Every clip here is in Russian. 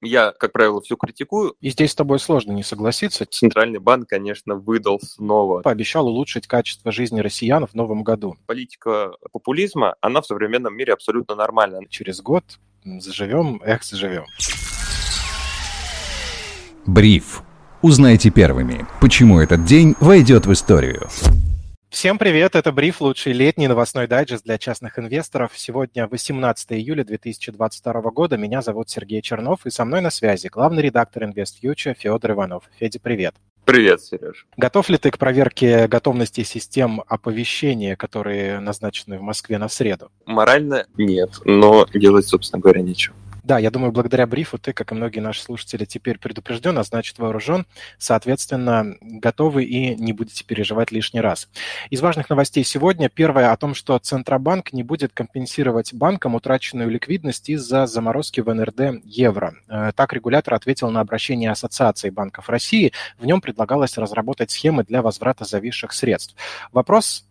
Я, как правило, все критикую. И здесь с тобой сложно не согласиться. Центральный банк, конечно, выдал снова. Пообещал улучшить качество жизни россиян в новом году. Политика популизма, она в современном мире абсолютно нормальна. Через год заживем, эх, заживем. Бриф. Узнайте первыми, почему этот день войдет в историю. Всем привет, это Бриф, лучший летний новостной дайджест для частных инвесторов. Сегодня 18 июля 2022 года. Меня зовут Сергей Чернов, и со мной на связи главный редактор InvestFuture Федор Иванов. Федя, привет. Привет, Сереж. Готов ли ты к проверке готовности систем оповещения, которые назначены в Москве на среду? Морально нет, но делать, собственно говоря, нечего. Да, я думаю, благодаря брифу ты, как и многие наши слушатели, теперь предупрежден, а значит вооружен, соответственно, готовы и не будете переживать лишний раз. Из важных новостей сегодня первое о том, что Центробанк не будет компенсировать банкам утраченную ликвидность из-за заморозки в НРД евро. Э, так регулятор ответил на обращение Ассоциации банков России. В нем предлагалось разработать схемы для возврата зависших средств. Вопрос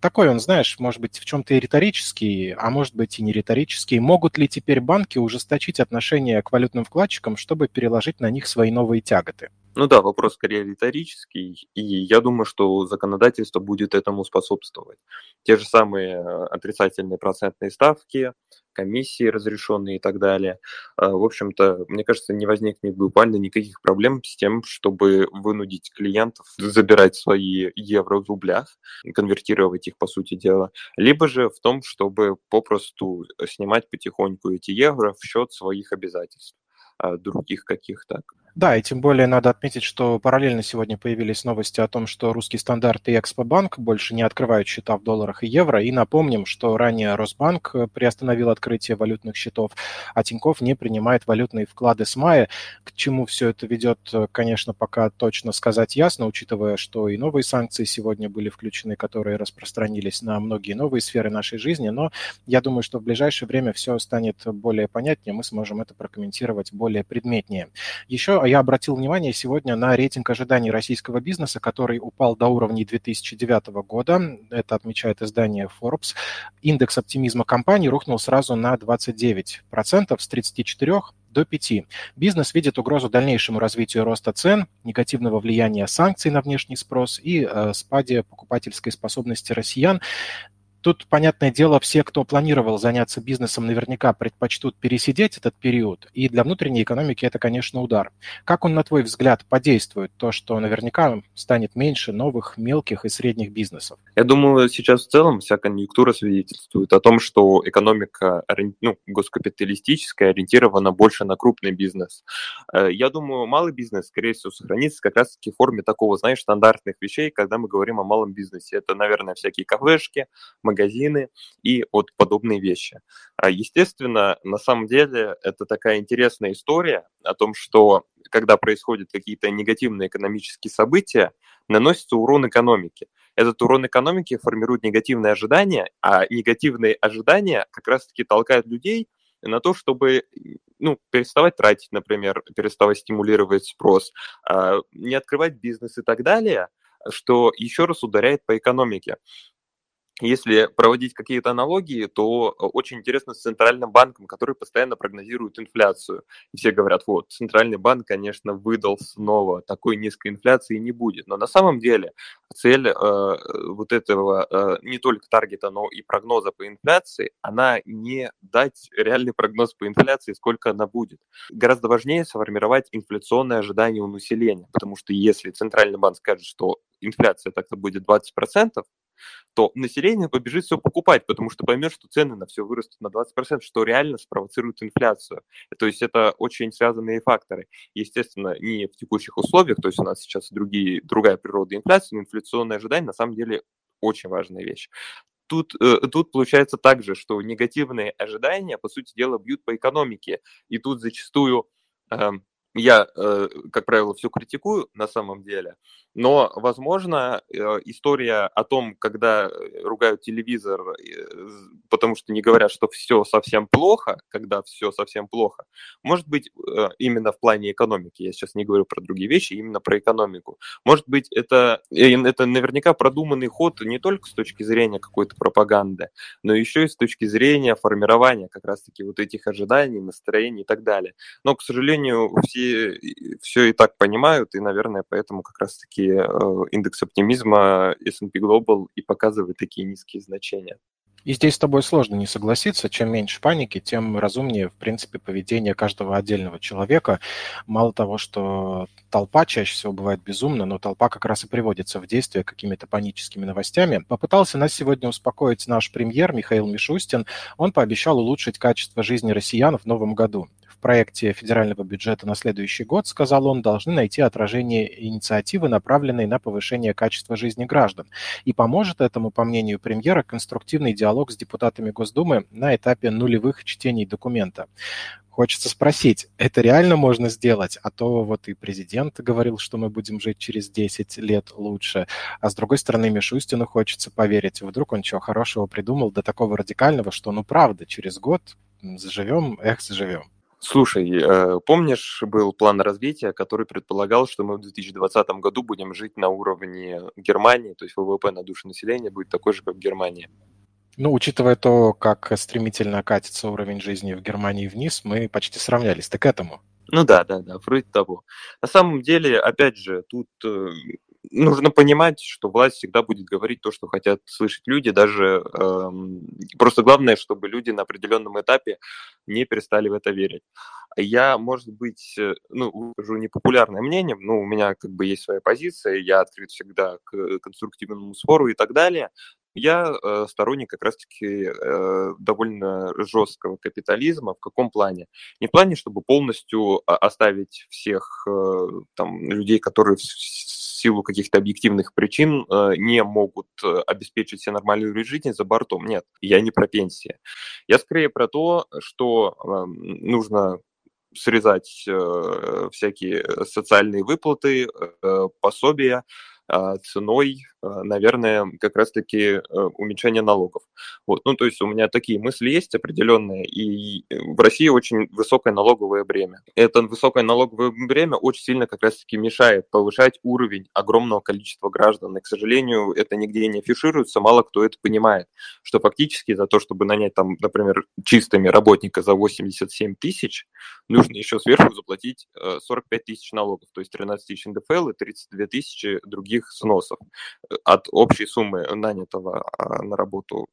такой он, знаешь, может быть, в чем-то и риторический, а может быть и не риторический. Могут ли теперь банки ужесточить отношение к валютным вкладчикам, чтобы переложить на них свои новые тяготы? Ну да, вопрос скорее риторический, и я думаю, что законодательство будет этому способствовать. Те же самые э, отрицательные процентные ставки, комиссии разрешенные и так далее. Э, в общем-то, мне кажется, не возникнет буквально никаких проблем с тем, чтобы вынудить клиентов забирать свои евро в рублях, конвертировать их, по сути дела, либо же в том, чтобы попросту снимать потихоньку эти евро в счет своих обязательств э, других каких-то. Да, и тем более надо отметить, что параллельно сегодня появились новости о том, что русский стандарт и Экспобанк больше не открывают счета в долларах и евро. И напомним, что ранее Росбанк приостановил открытие валютных счетов, а Тиньков не принимает валютные вклады с мая. К чему все это ведет, конечно, пока точно сказать ясно, учитывая, что и новые санкции сегодня были включены, которые распространились на многие новые сферы нашей жизни. Но я думаю, что в ближайшее время все станет более понятнее, мы сможем это прокомментировать более предметнее. Еще я обратил внимание сегодня на рейтинг ожиданий российского бизнеса, который упал до уровней 2009 года. Это отмечает издание Forbes. Индекс оптимизма компании рухнул сразу на 29%, с 34 до 5. Бизнес видит угрозу дальнейшему развитию роста цен, негативного влияния санкций на внешний спрос и э, спаде покупательской способности россиян. Тут, понятное дело, все, кто планировал заняться бизнесом, наверняка предпочтут пересидеть этот период, и для внутренней экономики это, конечно, удар. Как он, на твой взгляд, подействует, то, что наверняка станет меньше новых мелких и средних бизнесов? Я думаю, сейчас в целом вся конъюнктура свидетельствует о том, что экономика ну, госкапиталистическая ориентирована больше на крупный бизнес. Э, я думаю, малый бизнес, скорее всего, сохранится как раз-таки в форме такого, знаешь, стандартных вещей, когда мы говорим о малом бизнесе. Это, наверное, всякие кафешки, магазины и вот подобные вещи. А, естественно, на самом деле это такая интересная история о том, что когда происходят какие-то негативные экономические события, наносится урон экономике. Этот урон экономики формирует негативные ожидания, а негативные ожидания как раз-таки толкают людей на то, чтобы ну, переставать тратить, например, переставать стимулировать спрос, а, не открывать бизнес и так далее, что еще раз ударяет по экономике. Если проводить какие-то аналогии, то э, очень интересно с Центральным банком, который постоянно прогнозирует инфляцию. И все говорят, вот, Центральный банк, конечно, выдал снова, такой низкой инфляции не будет. Но на самом деле цель э, вот этого э, не только таргета, но и прогноза по инфляции, она не дать реальный прогноз по инфляции, сколько она будет. Гораздо важнее сформировать инфляционное ожидание у населения, потому что если Центральный банк скажет, что инфляция так-то будет 20%, то население побежит все покупать, потому что поймет, что цены на все вырастут на 20%, что реально спровоцирует инфляцию. То есть это очень связанные факторы. Естественно, не в текущих условиях, то есть у нас сейчас другие, другая природа инфляции, но инфляционное ожидание на самом деле очень важная вещь. Тут, э, тут получается так же, что негативные ожидания, по сути дела, бьют по экономике. И тут зачастую э, я, э, как правило, все критикую на самом деле, но, возможно, э, история о том, когда ругают телевизор, э, потому что не говорят, что все совсем плохо, когда все совсем плохо, может быть, именно в плане экономики, я сейчас не говорю про другие вещи, именно про экономику. Может быть, это, это наверняка продуманный ход не только с точки зрения какой-то пропаганды, но еще и с точки зрения формирования как раз-таки вот этих ожиданий, настроений и так далее. Но, к сожалению, все все и так понимают, и, наверное, поэтому как раз-таки э, индекс оптимизма S&P Global и показывает такие низкие значения. И здесь с тобой сложно не согласиться. Чем меньше паники, тем разумнее, в принципе, поведение каждого отдельного человека. Мало того, что толпа чаще всего бывает безумна, но толпа как раз и приводится в действие какими-то паническими новостями. Попытался нас сегодня успокоить наш премьер Михаил Мишустин. Он пообещал улучшить качество жизни россиян в новом году проекте федерального бюджета на следующий год, сказал он, должны найти отражение инициативы, направленной на повышение качества жизни граждан. И поможет этому, по мнению премьера, конструктивный диалог с депутатами Госдумы на этапе нулевых чтений документа. Хочется спросить, это реально можно сделать? А то вот и президент говорил, что мы будем жить через 10 лет лучше. А с другой стороны, Мишустину хочется поверить. Вдруг он чего хорошего придумал до такого радикального, что ну правда, через год заживем, эх, заживем. Слушай, э, помнишь, был план развития, который предполагал, что мы в 2020 году будем жить на уровне Германии, то есть ВВП на душу населения будет такой же, как в Германии. Ну, учитывая то, как стремительно катится уровень жизни в Германии вниз, мы почти сравнялись. Так к этому. Ну да, да, да, вроде того. На самом деле, опять же, тут э, нужно понимать, что власть всегда будет говорить то, что хотят слышать люди, даже э, просто главное, чтобы люди на определенном этапе не перестали в это верить. Я, может быть, э, ну, скажу непопулярное мнение, но у меня как бы есть своя позиция, я открыт всегда к конструктивному спору и так далее. Я э, сторонник как раз-таки э, довольно жесткого капитализма. В каком плане? Не в плане, чтобы полностью оставить всех э, там людей, которые в силу каких-то объективных причин э, не могут э, обеспечить себе нормальную жизнь за бортом. Нет, я не про пенсии. Я скорее про то, что э, нужно срезать э, всякие социальные выплаты, пособия, ценой, наверное, как раз-таки э, уменьшение налогов. Вот, ну, то есть у меня такие мысли есть определенные, и в России очень высокое налоговое бремя. Это высокое налоговое бремя очень сильно как раз-таки мешает повышать уровень огромного количества граждан, и, к сожалению, это нигде не афишируется, мало кто это понимает, что фактически за то, чтобы нанять там, например, чистыми работника за 87 тысяч, нужно еще сверху заплатить 45 э, тысяч налогов, то есть 13 тысяч НДФЛ и 32 тысячи других сносов. От общей суммы нанятого а, на работу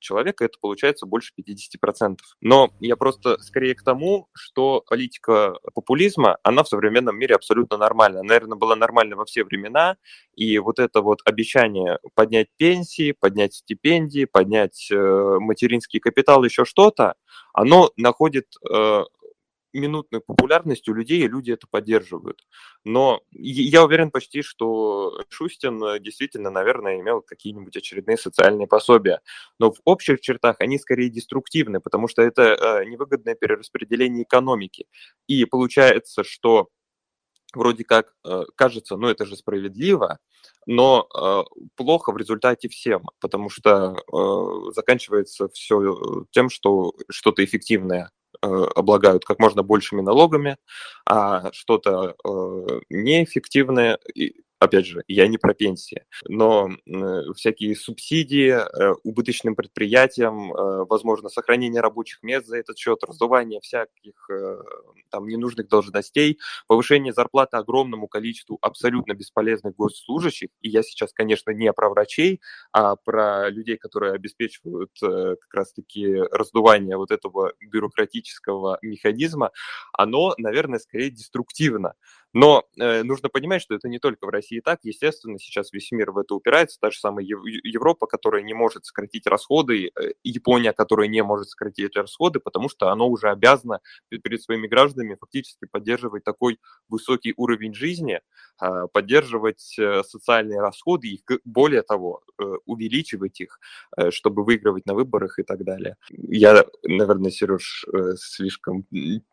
человека это получается больше 50%. Но я просто скорее к тому, что политика популизма, она в современном мире абсолютно нормальна. Наверное, была нормальна во все времена, и вот это вот обещание поднять пенсии, поднять стипендии, поднять э, материнский капитал, еще что-то, оно находит э, минутной популярностью людей, и люди это поддерживают. Но я уверен почти, что Шустин э, действительно, наверное, имел какие-нибудь очередные социальные пособия. Но в общих чертах они скорее деструктивны, потому что это э, невыгодное перераспределение экономики. И получается, что вроде как э, кажется, ну это же справедливо, но плохо в результате всем, потому что заканчивается все тем, что что-то эффективное Э, облагают как можно большими налогами, а что-то э, неэффективное опять же, я не про пенсии, но всякие субсидии э, убыточным предприятиям, э, возможно, сохранение рабочих мест за этот счет, раздувание всяких э, там ненужных должностей, повышение зарплаты огромному количеству абсолютно бесполезных госслужащих, и я сейчас, конечно, не про врачей, а про людей, которые обеспечивают как раз-таки раздувание вот этого бюрократического механизма, оно, наверное, скорее деструктивно. Но э, нужно понимать, что это не только в России так. Естественно, сейчас весь мир в это упирается. Та же самая Европа, которая не может сократить расходы, э, Япония, которая не может сократить расходы, потому что она уже обязана перед своими гражданами фактически поддерживать такой высокий уровень жизни, поддерживать э, социальные расходы, и более того, э, увеличивать их, э, чтобы выигрывать на выборах и так далее. Я, наверное, Сереж, слишком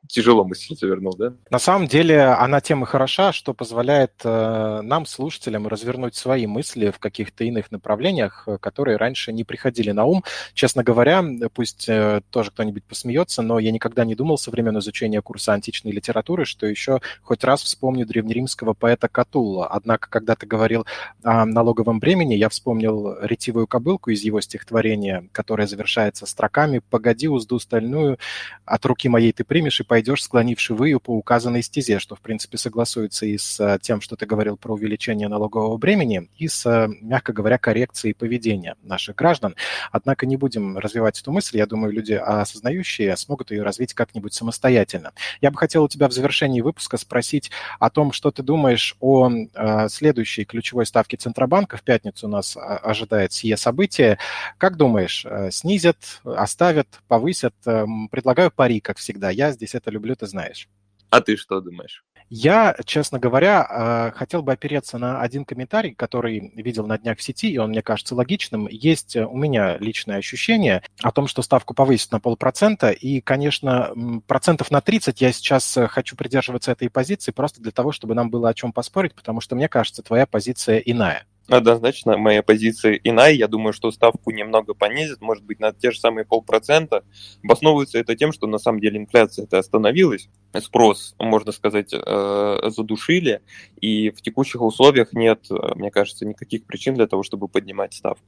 тяжело мысль завернул, да? На самом деле она тема хороша, что позволяет нам, слушателям, развернуть свои мысли в каких-то иных направлениях, которые раньше не приходили на ум. Честно говоря, пусть тоже кто-нибудь посмеется, но я никогда не думал со времен изучения курса античной литературы, что еще хоть раз вспомню древнеримского поэта Катулла. Однако, когда ты говорил о налоговом бремени, я вспомнил ретивую кобылку из его стихотворения, которое завершается строками «Погоди, узду стальную, от руки моей ты примешь и пойдешь, склонивши выю по указанной стезе», что, в принципе, согласуется и с э, тем, что ты говорил про увеличение налогового бремени, и с, э, мягко говоря, коррекцией поведения наших граждан. Однако не будем развивать эту мысль. Я думаю, люди осознающие смогут ее развить как-нибудь самостоятельно. Я бы хотел у тебя в завершении выпуска спросить о том, что ты думаешь о э, следующей ключевой ставке Центробанка. В пятницу нас а, ожидает сие событие. Как думаешь, э, снизят, оставят, повысят? Эм, предлагаю пари, как всегда. Я здесь это люблю, ты знаешь. А ты что думаешь? Я, честно говоря, э, хотел бы опереться на один комментарий, который видел на днях в сети, и он мне кажется логичным. Есть у меня личное ощущение о том, что ставку повысят на полпроцента, и, конечно, процентов на 30 я сейчас хочу придерживаться этой позиции просто для того, чтобы нам было о чем поспорить, потому что, мне кажется, твоя позиция иная. Однозначно, моя позиция иная. Я думаю, что ставку немного понизит, может быть, на те же самые полпроцента. Обосновывается это тем, что на самом деле инфляция это остановилась, спрос, можно сказать, э, задушили, и в текущих условиях нет, э, мне кажется, никаких причин для того, чтобы поднимать ставку.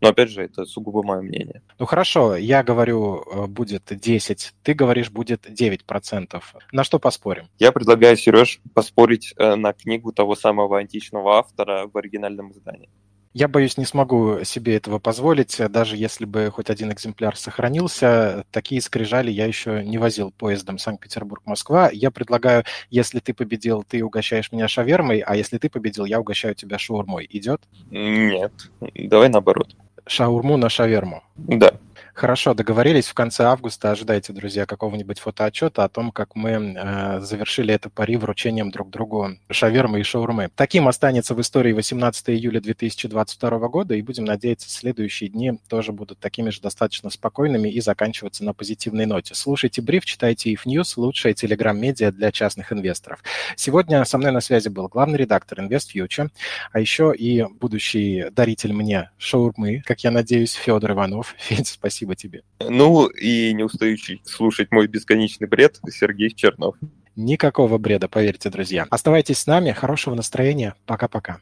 Но опять же, это сугубо мое мнение. Ну хорошо, я говорю, э, будет 10, ты говоришь, будет 9%. На что поспорим? Я предлагаю, Сереж, поспорить на книгу того самого античного автора в оригинальном издании. Я боюсь, не смогу себе этого позволить, даже если бы хоть один экземпляр сохранился. Такие скрижали я еще не возил поездом Санкт-Петербург-Москва. Я предлагаю, если ты победил, ты угощаешь меня шавермой, а если ты победил, я угощаю тебя шаурмой. Идет? Нет, давай наоборот. Шаурму на шаверму. Да. Хорошо, договорились. В конце августа ожидайте, друзья, какого-нибудь фотоотчета о том, как мы э, завершили это пари вручением друг другу шавермы и шаурмы. Таким останется в истории 18 июля 2022 года, и будем надеяться, следующие дни тоже будут такими же достаточно спокойными и заканчиваться на позитивной ноте. Слушайте бриф, читайте if News, лучшая телеграм-медиа для частных инвесторов. Сегодня со мной на связи был главный редактор InvestFuture, а еще и будущий даритель мне шаурмы, как я надеюсь, Федор Иванов. Федь, спасибо Спасибо тебе. Ну и не устающий слушать мой бесконечный бред Сергей Чернов. Никакого бреда, поверьте, друзья. Оставайтесь с нами. Хорошего настроения. Пока-пока.